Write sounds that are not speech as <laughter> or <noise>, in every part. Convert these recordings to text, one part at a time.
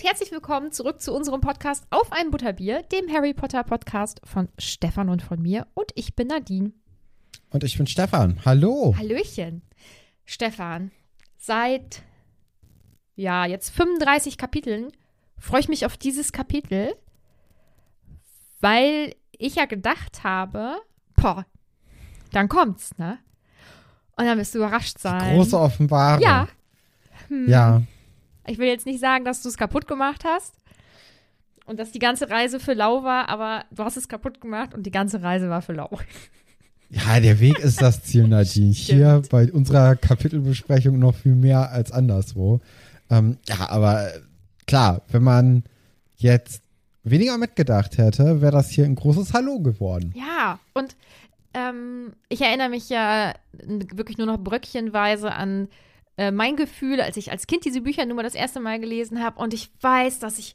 Und herzlich willkommen zurück zu unserem Podcast Auf ein Butterbier, dem Harry Potter Podcast von Stefan und von mir. Und ich bin Nadine. Und ich bin Stefan. Hallo. Hallöchen. Stefan, seit ja, jetzt 35 Kapiteln freue ich mich auf dieses Kapitel, weil ich ja gedacht habe, boah, dann kommt's, ne? Und dann wirst du überrascht sein. Große Offenbarung. Ja. Hm. Ja. Ich will jetzt nicht sagen, dass du es kaputt gemacht hast und dass die ganze Reise für Lau war, aber du hast es kaputt gemacht und die ganze Reise war für Lau. <laughs> Ja, der Weg ist das Ziel, Nadine. <laughs> Hier bei unserer Kapitelbesprechung noch viel mehr als anderswo. Ähm, ja, aber klar, wenn man jetzt weniger mitgedacht hätte, wäre das hier ein großes Hallo geworden. Ja, und ähm, ich erinnere mich ja wirklich nur noch bröckchenweise an äh, mein Gefühl, als ich als Kind diese Bücher nur mal das erste Mal gelesen habe. Und ich weiß, dass ich,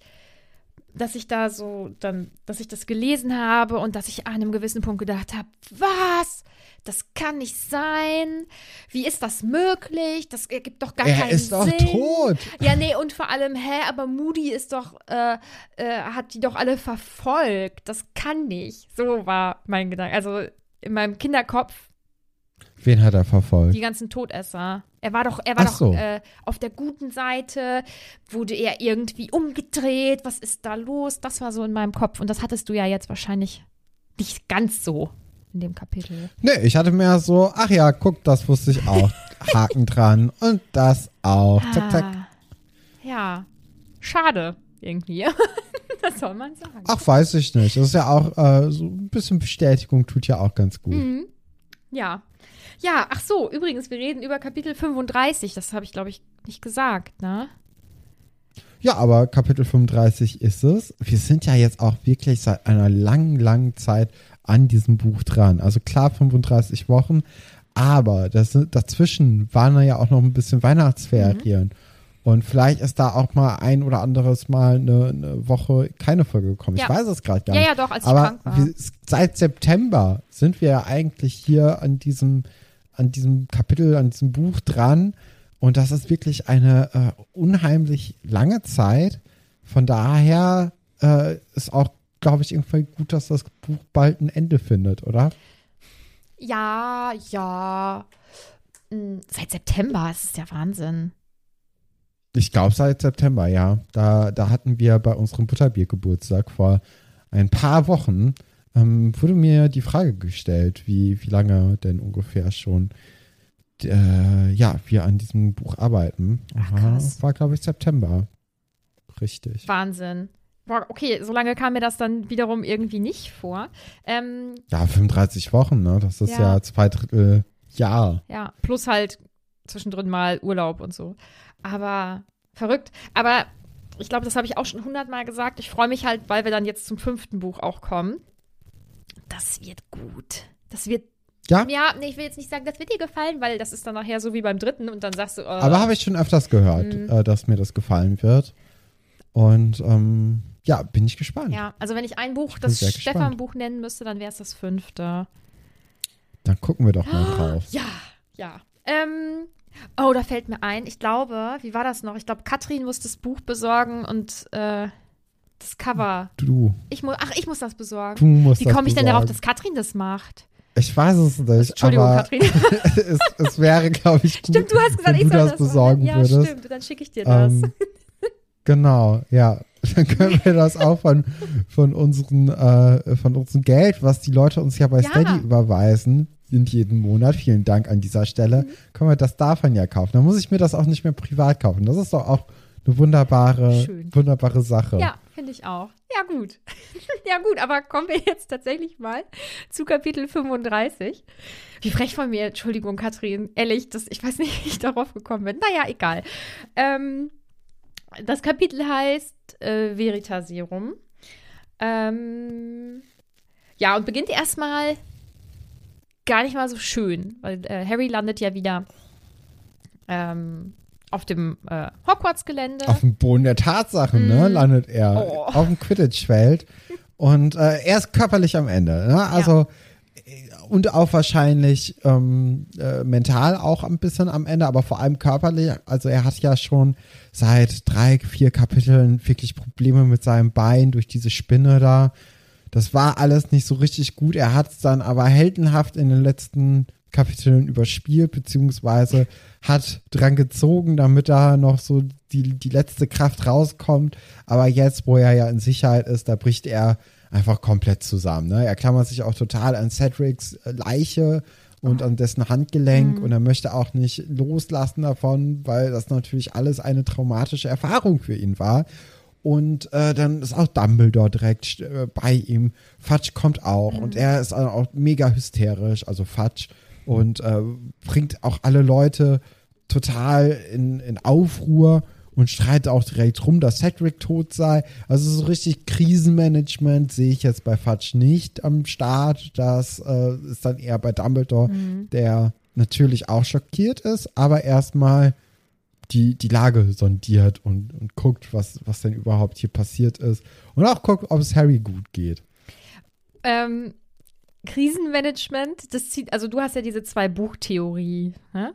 dass ich da so dann, dass ich das gelesen habe und dass ich an einem gewissen Punkt gedacht habe, was? Das kann nicht sein. Wie ist das möglich? Das ergibt doch gar er keinen ist doch Sinn. tot. Ja, nee, und vor allem, hä, aber Moody ist doch, äh, äh, hat die doch alle verfolgt. Das kann nicht. So war mein Gedanke. Also in meinem Kinderkopf Wen hat er verfolgt? die ganzen Todesser. Er war doch, er war Ach so. doch äh, auf der guten Seite, wurde er irgendwie umgedreht. Was ist da los? Das war so in meinem Kopf. Und das hattest du ja jetzt wahrscheinlich nicht ganz so in dem Kapitel. Nee, ich hatte mehr so, ach ja, guck, das wusste ich auch. <laughs> Haken dran und das auch. Zack, zack. Ah, ja, schade irgendwie. <laughs> das soll man sagen. Ach, weiß ich nicht. Das ist ja auch, äh, so ein bisschen Bestätigung tut ja auch ganz gut. Mhm. Ja. Ja, ach so, übrigens, wir reden über Kapitel 35. Das habe ich, glaube ich, nicht gesagt, ne? Ja, aber Kapitel 35 ist es. Wir sind ja jetzt auch wirklich seit einer langen, langen Zeit an diesem Buch dran. Also klar 35 Wochen, aber das, dazwischen waren ja auch noch ein bisschen Weihnachtsferien. Und vielleicht ist da auch mal ein oder anderes Mal eine, eine Woche keine Folge gekommen. Ja. Ich weiß es gerade gar Ja, nicht. ja, doch, als ich aber krank war. wir, seit September sind wir ja eigentlich hier an diesem, an diesem Kapitel, an diesem Buch dran. Und das ist wirklich eine äh, unheimlich lange Zeit. Von daher äh, ist auch, glaube ich, irgendwie gut, dass das Buch bald ein Ende findet, oder? Ja, ja. Hm, Seit September, ist ja Wahnsinn. Ich glaube seit September, ja. Da, da hatten wir bei unserem Butterbiergeburtstag vor ein paar Wochen, ähm, wurde mir die Frage gestellt, wie, wie lange denn ungefähr schon äh, ja, wir an diesem Buch arbeiten. Ach, War- krass. War, glaube ich, September. Richtig. Wahnsinn. Boah, okay, so lange kam mir das dann wiederum irgendwie nicht vor. Ähm, Ja, 35 Wochen, ne? Das ist ja, Ja. zwei Drittel Jahr. ja, plus halt zwischendrin mal Urlaub und so. Aber verrückt. Aber ich glaube, das habe ich auch schon hundertmal gesagt. Ich freue mich halt, weil wir dann jetzt zum fünften Buch auch kommen. Das wird gut. Das wird. Ja? Ja, nee, ich will jetzt nicht sagen, das wird dir gefallen, weil das ist dann nachher so wie beim dritten und dann sagst du, äh, Aber habe ich schon öfters gehört, Mhm. äh, dass mir das gefallen wird. Und ähm, ja, bin ich gespannt. Ja, also wenn ich ein Buch, bin das. Stefan-Buch nennen müsste, dann wäre es das fünfte. Dann gucken wir doch mal drauf. Ja, ja. Ähm, oh, da fällt mir ein. Ich glaube, wie war das noch? Ich glaube, Katrin muss das Buch besorgen und äh, das Cover. Du, Ich muss, ach, ich muss das besorgen. du musst Wie komme ich denn darauf, dass Katrin das macht? Ich weiß es nicht. Entschuldigung, aber Katrin. <laughs> es, es wäre, glaube ich, gut, Stimmt, du hast gesagt, wenn ich du soll das das besorgen machen. Ja, würdest. stimmt. Dann schicke ich dir das. Ähm, genau, ja. <laughs> Dann können wir das auch von, von, unseren, äh, von unserem Geld, was die Leute uns ja bei Ja. Steady überweisen, in jeden Monat, vielen Dank an dieser Stelle, Mhm. können wir das davon ja kaufen. Dann muss ich mir das auch nicht mehr privat kaufen. Das ist doch auch eine wunderbare, Schön. wunderbare Sache. Ja, finde ich auch. Ja, gut. <laughs> ja, gut, aber kommen wir jetzt tatsächlich mal zu Kapitel 35. Wie frech von mir, Entschuldigung, Katrin. Ehrlich, das, ich weiß nicht, <laughs> wie ich darauf gekommen bin. Naja, egal. Ähm, das Kapitel heißt äh, Veritaserum. Ähm, ja, und beginnt erstmal gar nicht mal so schön, weil äh, Harry landet ja wieder ähm, auf dem äh, Hogwarts-Gelände. Auf dem Boden der Tatsachen, ne, landet er Mhm. Oh. auf dem Quidditch-Feld. Und äh, er ist körperlich am Ende. Ne? Also äh, und auch wahrscheinlich ähm, äh, mental auch ein bisschen am Ende, aber vor allem körperlich. Also er hat ja schon seit drei, vier Kapiteln wirklich Probleme mit seinem Bein durch diese Spinne da. Das war alles nicht so richtig gut. Er hat es dann aber heldenhaft in den letzten Kapiteln überspielt, beziehungsweise hat dran gezogen, damit da noch so die, die letzte Kraft rauskommt. Aber jetzt, wo er ja in Sicherheit ist, da bricht er einfach komplett zusammen. Ne? Er klammert sich auch total an Cedrics äh, Leiche und an dessen Handgelenk und er möchte auch nicht loslassen davon, weil das natürlich alles eine traumatische Erfahrung für ihn war. Und äh, dann ist auch Dumbledore direkt äh, bei ihm. Fudge kommt auch und er ist auch mega hysterisch, also Fudge, und äh, bringt auch alle Leute total in, in Aufruhr und streitet auch direkt rum, dass Cedric tot sei. Also so richtig Krisenmanagement sehe ich jetzt bei Fudge nicht am Start. Das äh, ist dann eher bei Dumbledore, der natürlich auch schockiert ist, aber erstmal die, die Lage sondiert und, und guckt, was, was denn überhaupt hier passiert ist. Und auch guckt, ob es Harry gut geht. Ähm, Krisenmanagement, das zieht, also du hast ja diese zwei Buchtheorie, ne?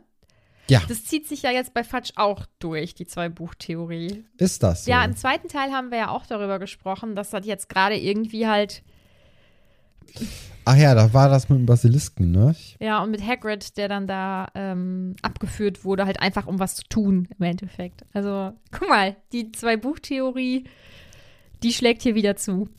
Ja, Das zieht sich ja jetzt bei Fatsch auch durch, die zwei Buchtheorie. ist das so? Ja, im zweiten Teil haben wir ja auch darüber gesprochen, dass das jetzt gerade irgendwie halt, Ach ja, da war das mit dem Basilisken, ne? ja, und mit Hagrid, der dann da ähm, abgeführt wurde, halt einfach um was zu tun im Endeffekt. Also, guck mal, die zwei Buchtheorie, die schlägt hier wieder zu.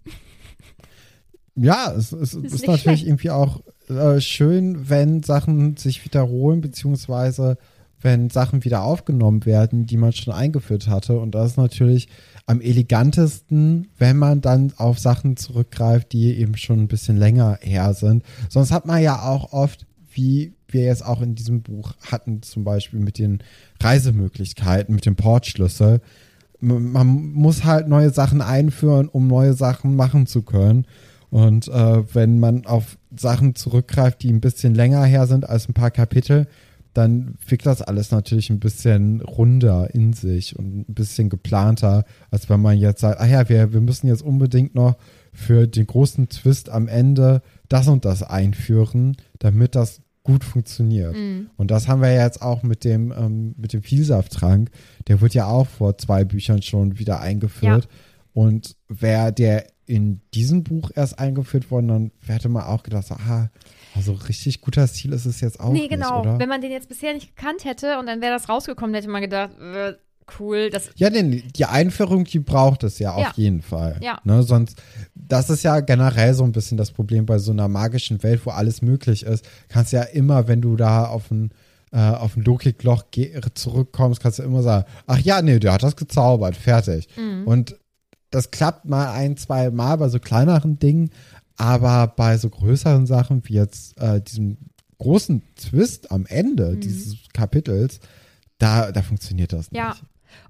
Ja, es, es ist, nicht natürlich schlecht. irgendwie auch äh, schön, wenn Sachen sich wiederholen, beziehungsweise wenn Sachen wieder aufgenommen werden, die man schon eingeführt hatte. Und das ist natürlich am elegantesten, wenn man dann auf Sachen zurückgreift, die eben schon ein bisschen länger her sind. Sonst hat man ja auch oft, wie wir jetzt auch in diesem Buch hatten, zum Beispiel mit den Reisemöglichkeiten, mit dem Portschlüssel. Man muss halt neue Sachen einführen, um neue Sachen machen zu können. Und äh, wenn man auf Sachen zurückgreift, die ein bisschen länger her sind als ein paar Kapitel, dann wirkt das alles natürlich ein bisschen runder in sich und ein bisschen geplanter, als wenn man jetzt sagt, ah ja, wir, wir müssen jetzt unbedingt noch für den großen Twist am Ende das und das einführen, damit das gut funktioniert. Und das haben wir jetzt auch mit dem, ähm, mit dem Vielsafttrank. Der wird ja auch vor zwei Büchern schon wieder eingeführt. Und wäre der in diesem Buch erst eingeführt worden, dann hätte man auch gedacht, so, ah, also richtig guter Stil ist es jetzt auch nee, nicht, genau. oder? Wenn man den jetzt bisher nicht gekannt hätte und dann wäre das rausgekommen, hätte man gedacht, äh, cool, das Ja, denn die Einführung, die braucht es ja auf Ja. jeden Fall. Ja. Ne, sonst, das ist ja generell so ein bisschen das Problem bei so einer magischen Welt, wo alles möglich ist. Kannst ja immer, wenn du da auf ein äh, auf ein Logikloch zurückkommst, kannst du immer sagen, ach ja, nee, der hat das gezaubert, fertig. Und das klappt mal ein, zwei Mal bei so kleineren Dingen, aber bei so größeren Sachen wie jetzt äh, diesem großen Twist am Ende dieses Kapitels, da, da funktioniert das nicht. Ja.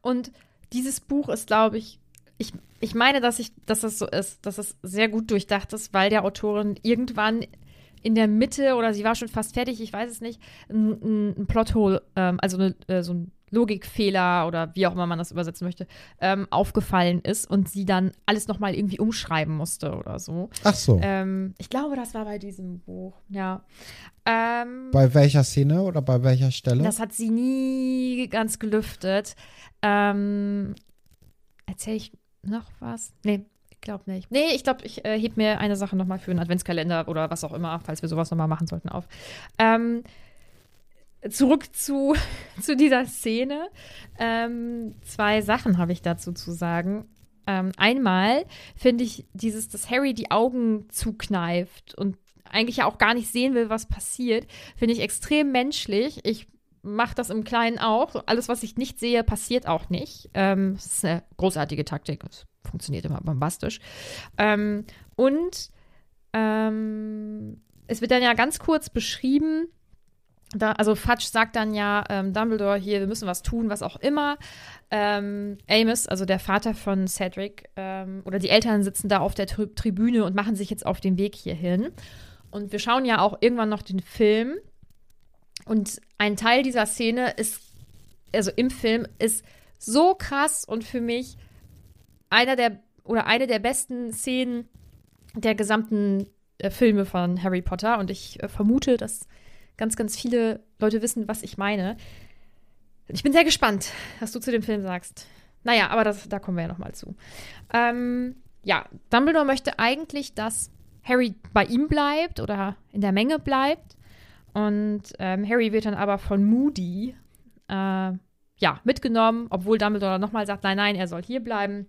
Und dieses Buch ist, glaube ich, ich, ich meine, dass ich, dass das so ist, dass es sehr gut durchdacht ist, weil der Autorin irgendwann in der Mitte oder sie war schon fast fertig, ich weiß es nicht, ein, ein, ein Plothole, ähm, also eine, äh, so ein Logikfehler oder wie auch immer man das übersetzen möchte, ähm, aufgefallen ist und sie dann alles nochmal irgendwie umschreiben musste oder so. Ach so. Ähm, ich glaube, das war bei diesem Buch, ja. Ähm, bei welcher Szene oder bei welcher Stelle? das hat sie nie ganz gelüftet. Ähm, Erzähle ich noch was? Nee, ich glaube nicht. Nee, ich glaube, ich äh, heb mir eine Sache nochmal für einen Adventskalender oder was auch immer, falls wir sowas nochmal machen sollten, auf. Ähm, zurück zu, <laughs> zu dieser Szene. Ähm, zwei Sachen habe ich dazu zu sagen. Ähm, einmal finde ich dieses, dass Harry die Augen zukneift und eigentlich ja auch gar nicht sehen will, was passiert, finde ich extrem menschlich. Ich mache das im Kleinen auch. Alles, was ich nicht sehe, passiert auch nicht. Ähm, das ist eine großartige Taktik. Es funktioniert immer bombastisch. Ähm, und ähm, es wird dann ja ganz kurz beschrieben, da, also Fudge sagt dann ja, ähm, Dumbledore, hier, wir müssen was tun, was auch immer. Ähm, Amos, also der Vater von Cedric, ähm, oder die Eltern sitzen da auf der Tri Tribüne und machen sich jetzt auf den Weg hierhin. Und wir schauen ja auch irgendwann noch den Film. Und ein Teil dieser Szene ist, also im Film, ist so krass und für mich einer der, oder eine der besten Szenen der gesamten äh, Filme von Harry Potter. Und ich äh, vermute, dass ganz, ganz viele Leute wissen, was ich meine. Ich bin sehr gespannt, was du zu dem Film sagst. Naja, aber das, da kommen wir ja nochmal zu. Ähm, ja, Dumbledore möchte eigentlich, dass Harry bei ihm bleibt oder in der Menge bleibt. Und ähm, Harry wird dann aber von Moody äh, ja, mitgenommen, obwohl Dumbledore nochmal sagt, nein, nein, er soll hier bleiben.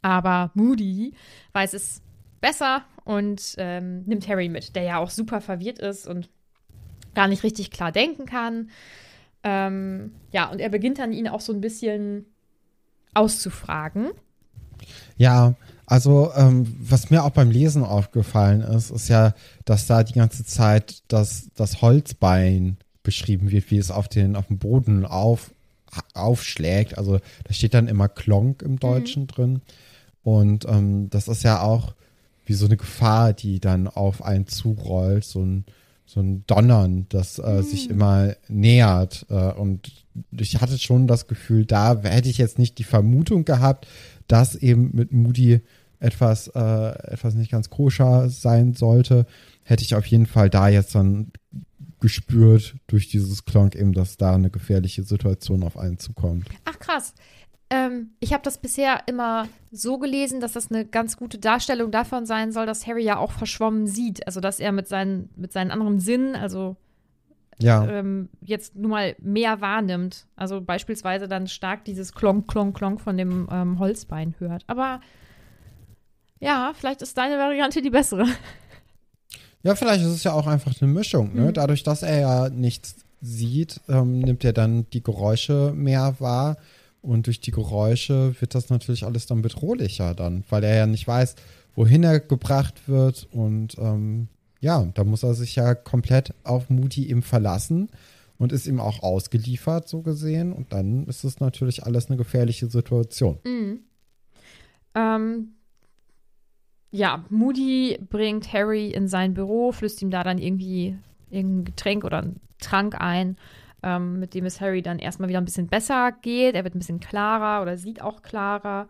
Aber Moody weiß es besser und ähm, nimmt Harry mit, der ja auch super verwirrt ist und gar nicht richtig klar denken kann. Ähm, ja, und er beginnt dann ihn auch so ein bisschen auszufragen. Ja, also ähm, was mir auch beim Lesen aufgefallen ist, ist ja, dass da die ganze Zeit das, das Holzbein beschrieben wird, wie es auf den auf dem Boden auf, aufschlägt. Also da steht dann immer Klonk im Deutschen drin. Und ähm, das ist ja auch wie so eine Gefahr, die dann auf einen zurollt, so ein, so ein Donnern, das äh, sich immer nähert. Äh, und ich hatte schon das Gefühl, da hätte ich jetzt nicht die Vermutung gehabt, dass eben mit Moody etwas, äh, etwas nicht ganz koscher sein sollte, hätte ich auf jeden Fall da jetzt dann gespürt durch dieses Klonk eben, dass da eine gefährliche Situation auf einen zukommt. Ach krass. Ähm, ich habe das bisher immer so gelesen, dass das eine ganz gute Darstellung davon sein soll, dass Harry ja auch verschwommen sieht. Also dass er mit seinen, mit seinen anderen Sinnen, also Ja, ähm, jetzt nun mal mehr wahrnimmt. Also beispielsweise dann stark dieses Klonk, Klonk, Klonk von dem ähm, Holzbein hört. Aber ja, vielleicht ist deine Variante die bessere. ja, vielleicht ist es ja auch einfach eine Mischung. Ne? Dadurch, dass er ja nichts sieht, ähm, nimmt er dann die Geräusche mehr wahr. Und durch die Geräusche wird das natürlich alles dann bedrohlicher dann, weil er ja nicht weiß, wohin er gebracht wird. Und ähm, ja, da muss er sich ja komplett auf Moody eben verlassen und ist ihm auch ausgeliefert, so gesehen. Und dann ist es natürlich alles eine gefährliche Situation. Ähm, ja, Moody bringt Harry in sein Büro, flößt ihm da dann irgendwie irgendein Getränk oder einen Trank ein, ähm, mit dem es Harry dann erstmal wieder ein bisschen besser geht. Er wird ein bisschen klarer oder sieht auch klarer.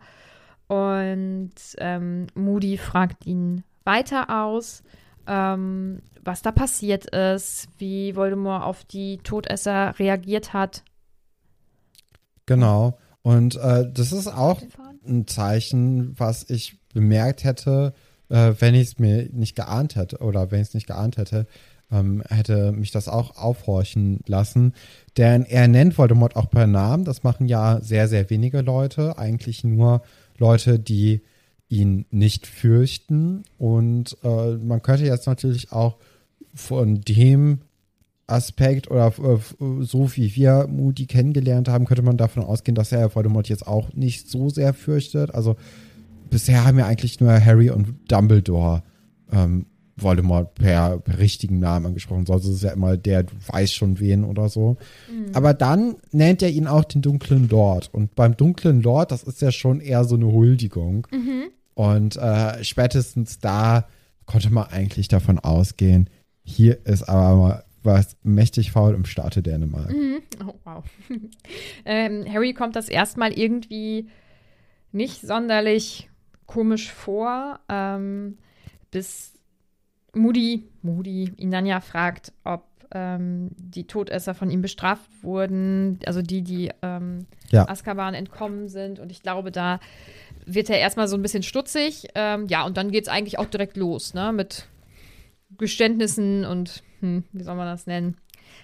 Und ähm, Moody fragt ihn weiter aus, ähm, was da passiert ist, wie Voldemort auf die Todesser reagiert hat. Genau. Und äh, das ist auch ein Zeichen, was ich bemerkt hätte, äh, wenn ich es mir nicht geahnt hätte oder wenn ich es nicht geahnt hätte, ähm, hätte mich das auch aufhorchen lassen. Denn er nennt Voldemort auch per Namen. Das machen ja sehr, sehr wenige Leute. Eigentlich nur Leute, die ihn nicht fürchten. Und äh, man könnte jetzt natürlich auch von dem Aspekt oder äh, so wie wir Moody kennengelernt haben, könnte man davon ausgehen, dass er Voldemort jetzt auch nicht so sehr fürchtet. Also bisher haben ja eigentlich nur Harry und Dumbledore ähm, Voldemort per, per richtigen Namen angesprochen. Sonst ist es ja immer der, du weißt schon wen oder so. Mhm. Aber dann nennt er ihn auch den dunklen Lord. Und beim dunklen Lord, das ist ja schon eher so eine Huldigung. Mhm. Und äh, spätestens da konnte man eigentlich davon ausgehen, hier ist aber mal was mächtig faul im Staate Dänemark. Mhm. Oh, wow. <laughs> ähm, Harry kommt das erstmal irgendwie nicht sonderlich komisch vor, ähm, bis Moody, Moody ihn dann ja fragt, ob ähm, die Todesser von ihm bestraft wurden, also die, die ähm, ja. Azkaban entkommen sind. Und ich glaube, da wird er erstmal so ein bisschen stutzig. Ähm, ja, und dann geht es eigentlich auch direkt los, ne? Mit Geständnissen und, hm, wie soll man das nennen?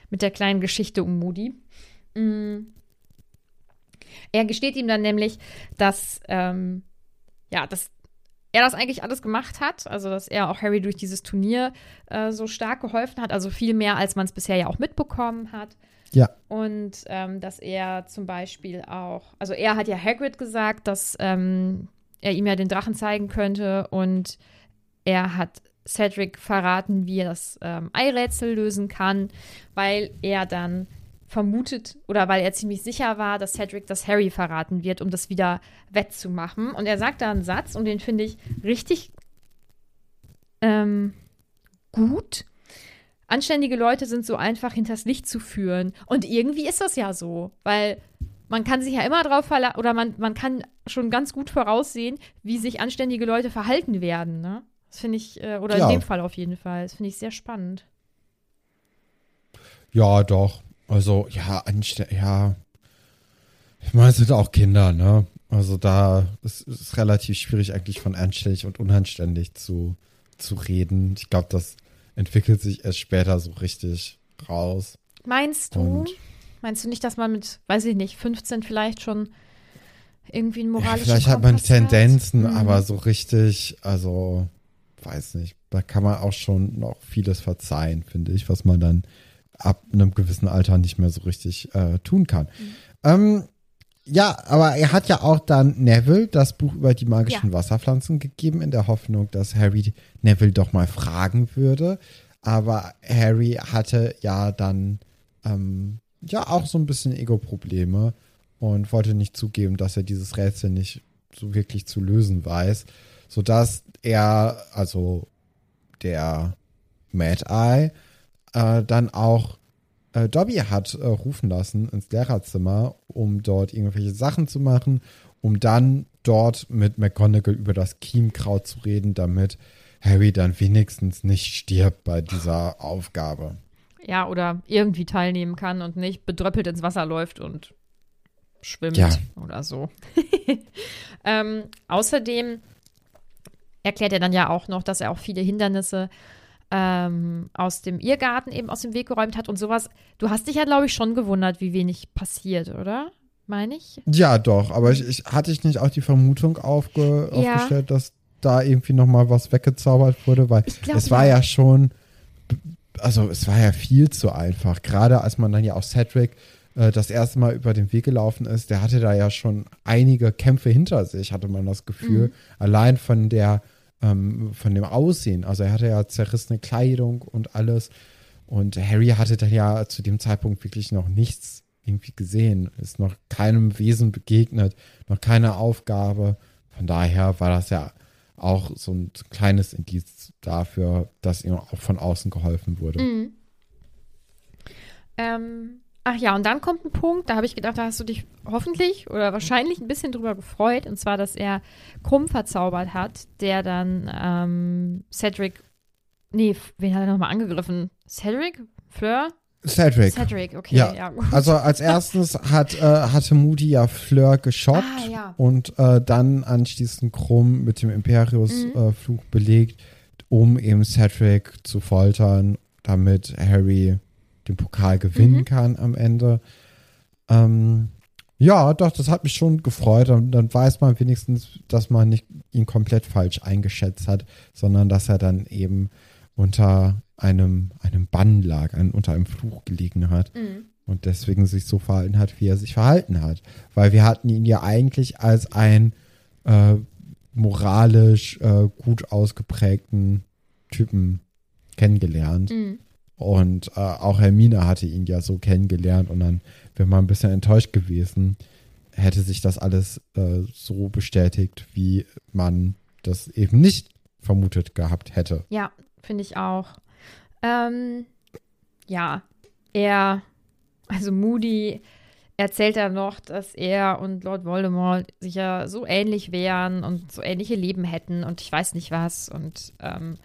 Mit der kleinen Geschichte um Moody. Mhm. Er gesteht ihm dann nämlich, dass, ähm, ja, dass er das eigentlich alles gemacht hat, also dass er auch Harry durch dieses Turnier äh, so stark geholfen hat, also viel mehr, als man es bisher ja auch mitbekommen hat. Ja. Und ähm, dass er zum Beispiel auch, also er hat ja Hagrid gesagt, dass ähm, er ihm ja den Drachen zeigen könnte und er hat Cedric verraten, wie er das ähm, Eirätsel lösen kann, weil er dann vermutet oder weil er ziemlich sicher war, dass Cedric das Harry verraten wird, um das wieder wettzumachen. Und er sagt da einen Satz und den finde ich richtig ähm, gut. Anständige Leute sind so einfach hinters Licht zu führen. Und irgendwie ist das ja so, weil man kann sich ja immer drauf verlassen oder man, man kann schon ganz gut voraussehen, wie sich anständige Leute verhalten werden. Ne? Das finde ich, äh, oder ja. in dem Fall auf jeden Fall. Das finde ich sehr spannend. Ja, doch. Also, ja, ja. Ich meine, es sind auch Kinder, ne? Also da ist es relativ schwierig eigentlich von anständig und unanständig zu, zu reden. Ich glaube, das entwickelt sich erst später so richtig raus. Meinst du? Und meinst du nicht, dass man mit, weiß ich nicht, 15 vielleicht schon irgendwie ein moralisches ja, Vielleicht hat man Tendenzen, hat? Mhm. aber so richtig, also weiß nicht, da kann man auch schon noch vieles verzeihen, finde ich, was man dann ab einem gewissen Alter nicht mehr so richtig äh, tun kann. Mhm. Ähm, ja, aber er hat ja auch dann Neville das Buch über die magischen ja. Wasserpflanzen gegeben, in der Hoffnung, dass Harry Neville doch mal fragen würde. Aber Harry hatte ja dann ähm, ja auch so ein bisschen Ego-Probleme und wollte nicht zugeben, dass er dieses Rätsel nicht so wirklich zu lösen weiß, sodass er, also der Mad Eye, äh, dann auch äh, Dobby hat äh, rufen lassen ins Lehrerzimmer, um dort irgendwelche Sachen zu machen, um dann dort mit McGonagall über das Chiemkraut zu reden, damit Harry dann wenigstens nicht stirbt bei dieser Aufgabe. Ja, oder irgendwie teilnehmen kann und nicht bedröppelt ins Wasser läuft und schwimmt ja. oder so. <laughs> ähm, außerdem erklärt er dann ja auch noch, dass er auch viele Hindernisse ähm, aus dem Irrgarten eben aus dem Weg geräumt hat und sowas. Du hast dich ja, glaube ich, schon gewundert, wie wenig passiert, oder? Meine ich? Ja, doch. Aber ich, ich hatte ich nicht auch die Vermutung aufge, ja. aufgestellt, dass da irgendwie noch mal was weggezaubert wurde, weil glaub, es war ja. ja schon, also es war ja viel zu einfach. Gerade als man dann ja auch Cedric äh, das erste Mal über den Weg gelaufen ist, der hatte da ja schon einige Kämpfe hinter sich, hatte man das Gefühl. Mhm. Allein von der ähm, von dem Aussehen. Also er hatte ja zerrissene Kleidung und alles. Und Harry hatte dann ja zu dem Zeitpunkt wirklich noch nichts irgendwie gesehen, ist noch keinem Wesen begegnet, noch keine Aufgabe. Von daher war das ja auch so ein kleines Indiz dafür, dass ihm auch von außen geholfen wurde. Mhm. Ähm, Ach ja, und dann kommt ein Punkt, da habe ich gedacht, da hast du dich hoffentlich oder wahrscheinlich ein bisschen drüber gefreut, und zwar, dass er Krumm verzaubert hat, der dann ähm, Cedric, nee, wen hat er nochmal angegriffen? Cedric? Fleur? Cedric. Cedric, okay, ja. ja also als erstes hat, äh, hatte Moody ja Fleur geschockt ah, ja. und äh, dann anschließend Krumm mit dem Imperius-Fluch mhm. äh, belegt, um eben Cedric zu foltern, damit Harry den Pokal gewinnen mhm. kann am Ende. Ähm, ja, doch, das hat mich schon gefreut. Und dann weiß man wenigstens, dass man nicht ihn komplett falsch eingeschätzt hat, sondern dass er dann eben unter einem, einem Bann lag, an, unter einem Fluch gelegen hat. Und deswegen sich so verhalten hat, wie er sich verhalten hat. Weil wir hatten ihn ja eigentlich als ein äh, moralisch äh, gut ausgeprägten Typen kennengelernt. Und äh, auch Hermine hatte ihn ja so kennengelernt und dann wäre man ein bisschen enttäuscht gewesen, hätte sich das alles äh, so bestätigt, wie man das eben nicht vermutet gehabt hätte. Ja, finde ich auch. Ähm, ja, er, also Moody erzählt er noch, dass er und Lord Voldemort sich ja so ähnlich wären und so ähnliche Leben hätten und ich weiß nicht was und ähm,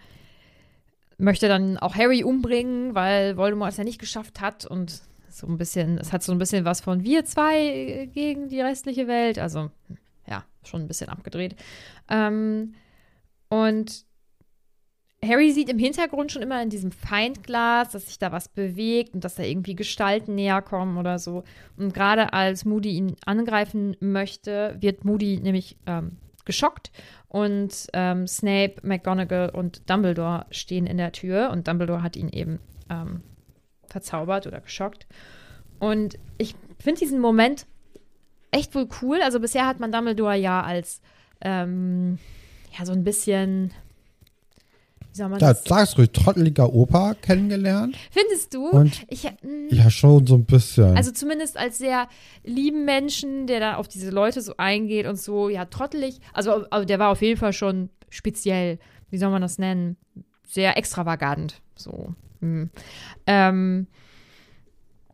möchte dann auch Harry umbringen, weil Voldemort es ja nicht geschafft hat und so ein bisschen, es hat so ein bisschen was von wir zwei gegen die restliche Welt, also ja, schon ein bisschen abgedreht. Ähm, und Harry sieht im Hintergrund schon immer in diesem Feindglas, dass sich da was bewegt und dass da irgendwie Gestalten näher kommen oder so. Und gerade als Moody ihn angreifen möchte, wird Moody nämlich ähm, geschockt und ähm, Snape, McGonagall und Dumbledore stehen in der Tür und Dumbledore hat ihn eben ähm, verzaubert oder geschockt. Und ich finde diesen Moment echt wohl cool. Also bisher hat man Dumbledore ja als ähm, ja so ein bisschen wie soll man Ja, das sag's ruhig, trotteliger Opa kennengelernt. Findest du? Und- ich, mm, Ja, schon so ein bisschen. also zumindest als sehr lieben Menschen, der da auf diese Leute so eingeht und so, ja, trottelig. Also, also der war auf jeden Fall schon speziell, wie soll man das nennen? Sehr extravagant. So. Hm. Ähm,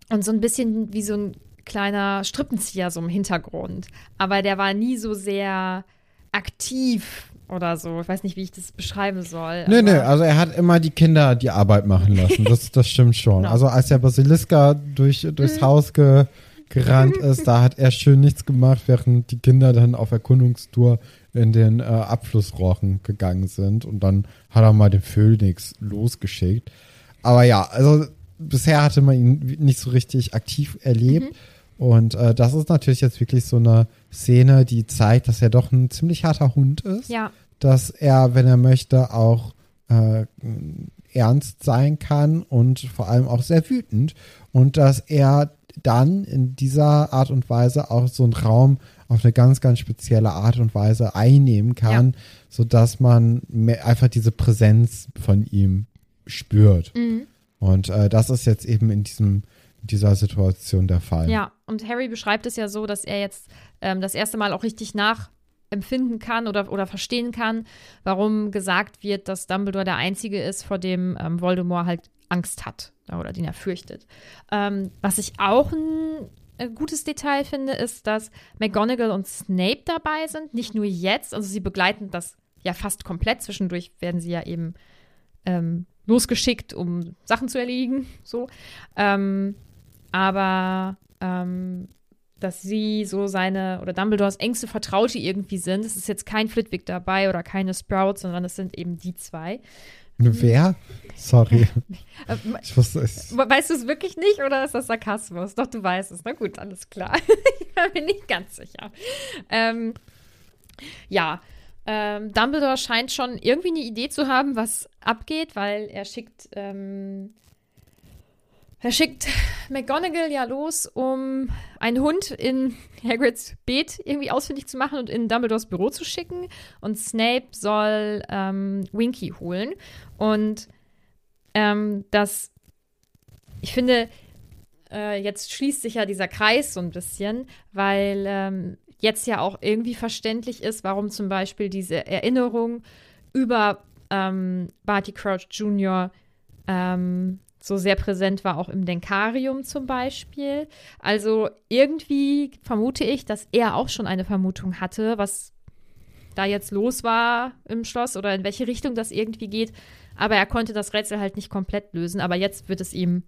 und so ein bisschen wie so ein kleiner Strippenzieher so im Hintergrund. Aber der war nie so sehr aktiv oder so. Ich weiß nicht, wie ich das beschreiben soll. Nee, nee, aber- also er hat immer die Kinder die Arbeit machen lassen. Das, das stimmt schon. Genau. Also als der Basiliska durch, durchs Haus ge, gerannt ist, da hat er schön nichts gemacht, während die Kinder dann auf Erkundungstour in den äh, Abflussrochen gegangen sind. Und dann hat er mal den Phönix losgeschickt. Aber ja, also bisher hatte man ihn nicht so richtig aktiv erlebt. Und äh, das ist natürlich jetzt wirklich so eine Szene, die zeigt, dass er doch ein ziemlich harter Hund ist ja, dass er, wenn er möchte, auch äh, ernst sein kann und vor allem auch sehr wütend und dass er dann in dieser Art und Weise auch so einen Raum auf eine ganz, ganz spezielle Art und Weise einnehmen kann, sodass man einfach diese Präsenz von ihm spürt. Mhm. Und äh, das ist jetzt eben in diesem dieser Situation der Fall. Ja, und Harry beschreibt es ja so, dass er jetzt ähm, das erste Mal auch richtig nachempfinden kann oder, oder verstehen kann, warum gesagt wird, dass Dumbledore der Einzige ist, vor dem ähm, Voldemort halt Angst hat oder den er fürchtet. Ähm, was ich auch ein äh, gutes Detail finde, ist, dass McGonagall und Snape dabei sind. Nicht nur jetzt, also sie begleiten das ja fast komplett. Zwischendurch werden sie ja eben ähm, losgeschickt, um Sachen zu erledigen. So. Ähm, aber ähm, dass sie so seine oder Dumbledores engste Vertraute irgendwie sind. Es ist jetzt kein Flitwick dabei oder keine Sprouts, sondern es sind eben die zwei. Wer? Sorry. <laughs> Ich wusste es. Weißt du es wirklich nicht oder ist das Sarkasmus? Doch, du weißt es. Na gut, alles klar. <laughs> ich bin nicht ganz sicher. Ähm, ja, ähm, Dumbledore scheint schon irgendwie eine Idee zu haben, was abgeht, weil er schickt, ähm, er schickt McGonagall ja los, um einen Hund in Hagrids Beet irgendwie ausfindig zu machen und in Dumbledores Büro zu schicken. Und Snape soll ähm, Winky holen. Und ähm, das, ich finde, äh, jetzt schließt sich ja dieser Kreis so ein bisschen, weil ähm, jetzt ja auch irgendwie verständlich ist, warum zum Beispiel diese Erinnerung über ähm, Barty Crouch Jr. Ähm, so sehr präsent war, auch im Denkarium zum Beispiel. Also irgendwie vermute ich, dass er auch schon eine Vermutung hatte, was da jetzt los war im Schloss oder in welche Richtung das irgendwie geht. Aber er konnte das Rätsel halt nicht komplett lösen. Aber jetzt wird es ihm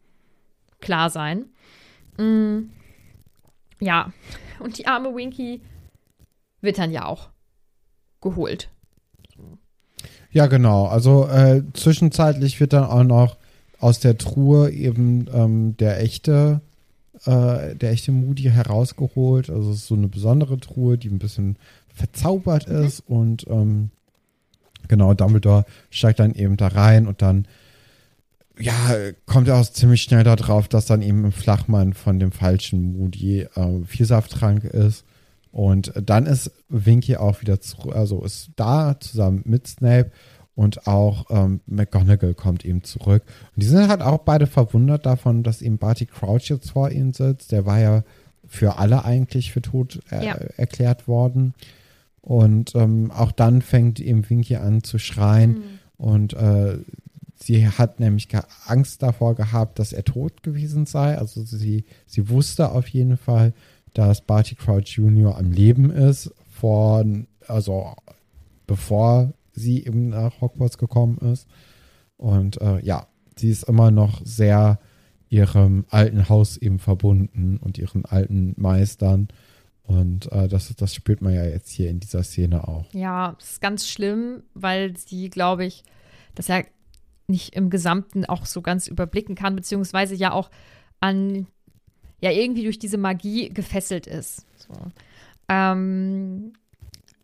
klar sein. Mm, ja, und die arme Winky wird dann ja auch geholt. Ja, genau. Also äh, zwischenzeitlich wird dann auch noch aus der Truhe eben ähm, der echte, äh, der echte Moody herausgeholt. Also es ist so eine besondere Truhe, die ein bisschen verzaubert ist und ähm, genau, Dumbledore steigt dann eben da rein und dann ja, kommt er auch ziemlich schnell darauf, dass dann eben ein Flachmann von dem falschen Moody äh, Vielsafttrank ist. Und dann ist Winky auch wieder zurück, also ist da zusammen mit Snape und auch ähm, McGonagall kommt eben zurück. Und die sind halt auch beide verwundert davon, dass eben Barty Crouch jetzt vor ihnen sitzt. Der war ja für alle eigentlich für tot äh, Ja. erklärt worden. Und ähm, auch dann fängt eben Winky an zu schreien und äh, sie hat nämlich Angst davor gehabt, dass er tot gewesen sei. Also sie, sie wusste auf jeden Fall, dass Barty Crouch Jr. am Leben ist, vor, also bevor sie eben nach Hogwarts gekommen ist. Und äh, ja, sie ist immer noch sehr ihrem alten Haus eben verbunden und ihren alten Meistern. Und äh, das, das spürt man ja jetzt hier in dieser Szene auch. Ja, das ist ganz schlimm, weil sie, glaube ich, das ja nicht im Gesamten auch so ganz überblicken kann, beziehungsweise ja auch an, ja, irgendwie durch diese Magie gefesselt ist. So. Ähm,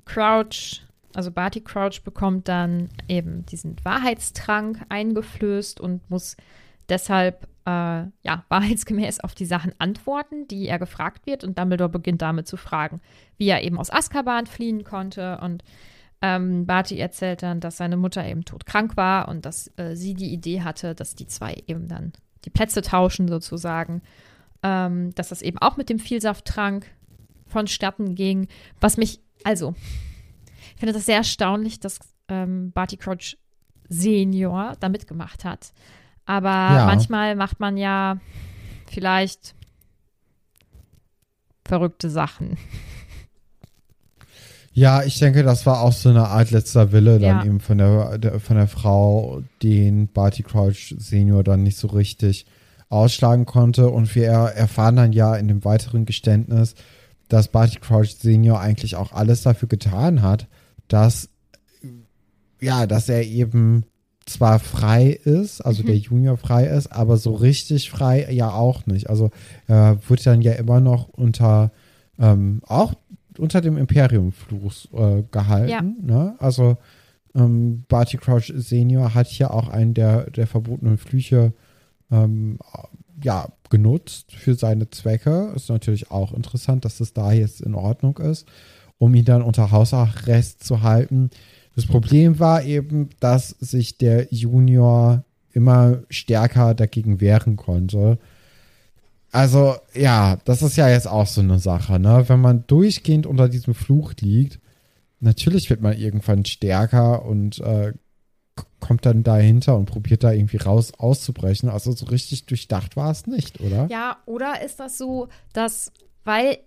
Crouch, also Barty Crouch bekommt dann eben diesen Wahrheitstrank eingeflößt und muss deshalb äh, ja, wahrheitsgemäß auf die Sachen antworten, die er gefragt wird. Und Dumbledore beginnt damit zu fragen, wie er eben aus Azkaban fliehen konnte. Und ähm, Barty erzählt dann, dass seine Mutter eben todkrank war und dass äh, sie die Idee hatte, dass die zwei eben dann die Plätze tauschen sozusagen. Ähm, dass das eben auch mit dem Vielsafttrank vonstatten ging. Was mich, also, ich finde das sehr erstaunlich, dass ähm, Barty Crouch Senior da mitgemacht hat. Aber Ja. manchmal macht man ja vielleicht verrückte Sachen. Ja, ich denke, das war auch so eine Art letzter Wille dann Ja. eben von der, der von der Frau, den Barty Crouch Senior dann nicht so richtig ausschlagen konnte. Und wir er- erfahren dann ja in dem weiteren Geständnis, dass Barty Crouch Senior eigentlich auch alles dafür getan hat, dass ja, dass er eben zwar frei ist, also der Junior frei ist, aber so richtig frei ja auch nicht. Also er wird dann ja immer noch unter ähm, auch unter dem Imperium-Fluch äh, gehalten. Ja. Ne? Also ähm, Barty Crouch Senior hat hier auch einen der, der verbotenen Flüche ähm, ja, genutzt für seine Zwecke. Ist natürlich auch interessant, dass das da jetzt in Ordnung ist, um ihn dann unter Hausarrest zu halten. Das Problem war eben, dass sich der Junior immer stärker dagegen wehren konnte. Also, ja, das ist ja jetzt auch so eine Sache, ne? Wenn man durchgehend unter diesem Fluch liegt, natürlich wird man irgendwann stärker und äh, kommt dann dahinter und probiert da irgendwie raus auszubrechen. Also so richtig durchdacht war es nicht, oder? Ja, oder ist das so, dass, weil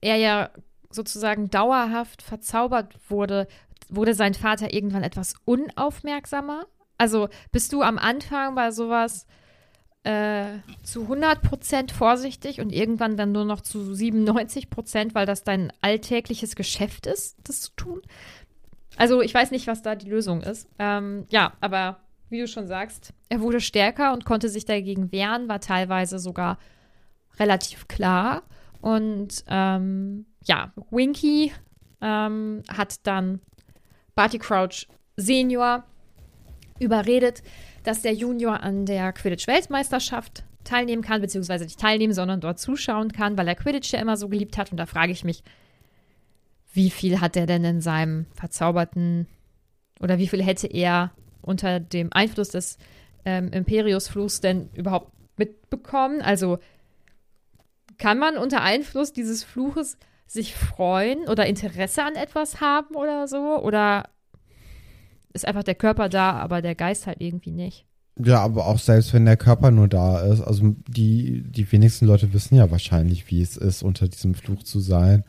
er ja sozusagen dauerhaft verzaubert wurde, wurde sein Vater irgendwann etwas unaufmerksamer? Also bist du am Anfang bei sowas äh, zu 100% vorsichtig und irgendwann dann nur noch zu 97%, weil das dein alltägliches Geschäft ist, das zu tun? Also ich weiß nicht, was da die Lösung ist. Ähm, ja, aber wie du schon sagst, er wurde stärker und konnte sich dagegen wehren, war teilweise sogar relativ klar. Und ähm, ja, Winky ähm, hat dann Barty Crouch Senior überredet, dass der Junior an der Quidditch-Weltmeisterschaft teilnehmen kann, beziehungsweise nicht teilnehmen, sondern dort zuschauen kann, weil er Quidditch ja immer so geliebt hat. Und da frage ich mich, wie viel hat er denn in seinem verzauberten oder wie viel hätte er unter dem Einfluss des ähm, Imperius-Fluchs denn überhaupt mitbekommen? Also kann man unter Einfluss dieses Fluches sich freuen oder Interesse an etwas haben oder so? Oder ist einfach der Körper da, aber der Geist halt irgendwie nicht? Ja, aber auch selbst wenn der Körper nur da ist, also die, die wenigsten Leute wissen ja wahrscheinlich, wie es ist, unter diesem Fluch zu sein.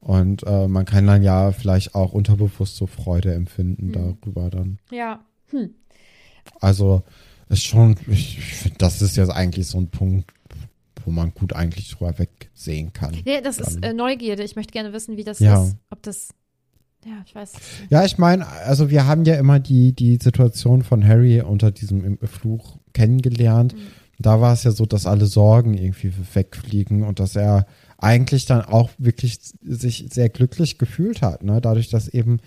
Und äh, man kann dann ja vielleicht auch unterbewusst so Freude empfinden darüber dann. Ja. Also ist schon, ich, ich finde, das ist jetzt eigentlich so ein Punkt, wo man gut eigentlich drüber wegsehen kann. Nee, das ist Dann- äh, Neugierde. Ich möchte gerne wissen, wie das Ja. ist. Ob das. Ja, ich weiß. Ja, ich meine, also wir haben ja immer die, die Situation von Harry unter diesem Fluch kennengelernt. Da war es ja so, dass alle Sorgen irgendwie wegfliegen und dass er eigentlich dann auch wirklich sich sehr glücklich gefühlt hat, ne? Dadurch, dass eben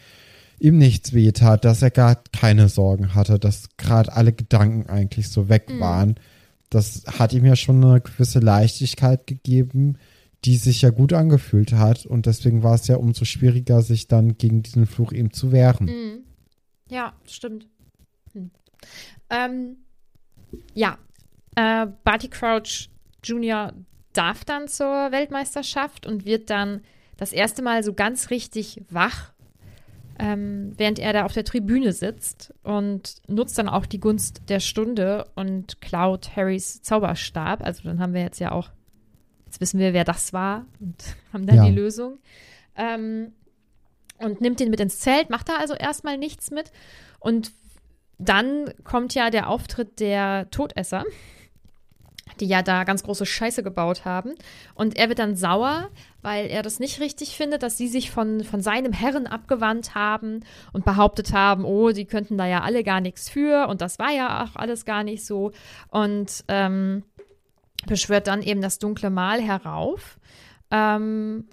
ihm nichts wehtat, dass er gar keine Sorgen hatte, dass gerade alle Gedanken eigentlich so weg Mhm. Das hat ihm ja schon eine gewisse Leichtigkeit gegeben, die sich ja gut angefühlt hat. Und deswegen war es ja umso schwieriger, sich dann gegen diesen Fluch eben zu wehren. Mhm. Ja, stimmt. Hm. Ähm, ja, äh, Barty Crouch Jr. darf dann zur Weltmeisterschaft und wird dann das erste Mal so ganz richtig wach, ähm, während er da auf der Tribüne sitzt und nutzt dann auch die Gunst der Stunde und klaut Harrys Zauberstab. Also dann haben wir jetzt ja auch, jetzt wissen wir, wer das war und <laughs> haben dann Ja. die Lösung. Ähm, und nimmt den mit ins Zelt, macht da also erstmal nichts mit. Und dann kommt ja der Auftritt der Todesser, die ja da ganz große Scheiße gebaut haben. Und er wird dann sauer, weil er das nicht richtig findet, dass sie sich von, von seinem Herren abgewandt haben und behauptet haben, oh, die könnten da ja alle gar nichts für. Und das war ja auch alles gar nicht so. Und ähm, beschwört dann eben das dunkle Mal herauf. Ähm,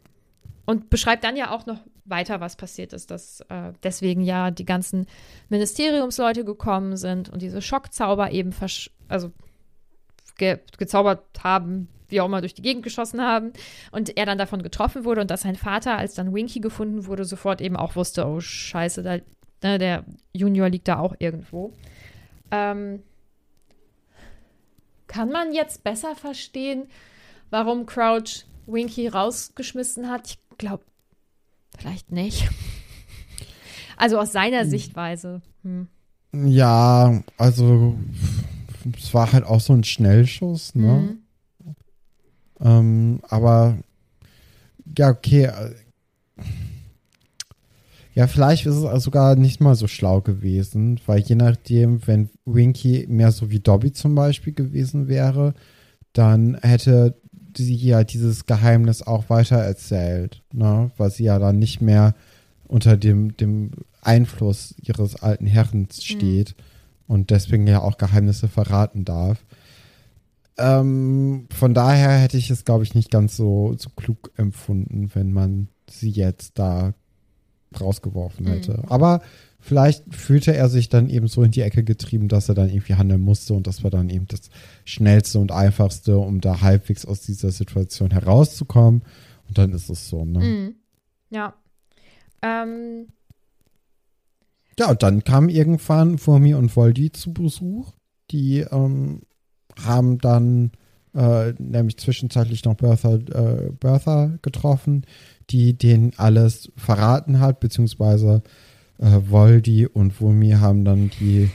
und beschreibt dann ja auch noch weiter, was passiert ist, dass äh, deswegen ja die ganzen Ministeriumsleute gekommen sind und diese Schockzauber eben versch also ge gezaubert haben, wie auch immer durch die Gegend geschossen haben und er dann davon getroffen wurde und dass sein Vater, als dann Winky gefunden wurde, sofort eben auch wusste, oh scheiße, da, ne, der Junior liegt da auch irgendwo. Ähm, kann man jetzt besser verstehen, warum Crouch Winky rausgeschmissen hat? Ich glaube, vielleicht nicht. <laughs> Also aus seiner Sichtweise. Hm. Ja, also es war halt auch so ein Schnellschuss, ne? Mhm. Ähm, aber ja, okay. äh, Ja, vielleicht ist es sogar nicht mal so schlau gewesen, weil je nachdem, wenn Winky mehr so wie Dobby zum Beispiel gewesen wäre, dann hätte sie ja dieses Geheimnis auch weiter erzählt, ne? Weil sie ja dann nicht mehr unter dem, dem Einfluss ihres alten Herrens steht und deswegen ja auch Geheimnisse verraten darf. Ähm, von daher hätte ich es, glaube ich, nicht ganz so, so klug empfunden, wenn man sie jetzt da rausgeworfen hätte. Aber vielleicht fühlte er sich dann eben so in die Ecke getrieben, dass er dann irgendwie handeln musste und das war dann eben das Schnellste und Einfachste, um da halbwegs aus dieser Situation herauszukommen. Und dann ist es so, ne? Mhm. Ja. Ähm, Ja, und dann kamen irgendwann Furmi und Voldy zu Besuch. Die ähm, haben dann äh, nämlich zwischenzeitlich noch Bertha, äh, Bertha getroffen, die denen alles verraten hat, beziehungsweise äh, Voldy und Furmi haben dann die,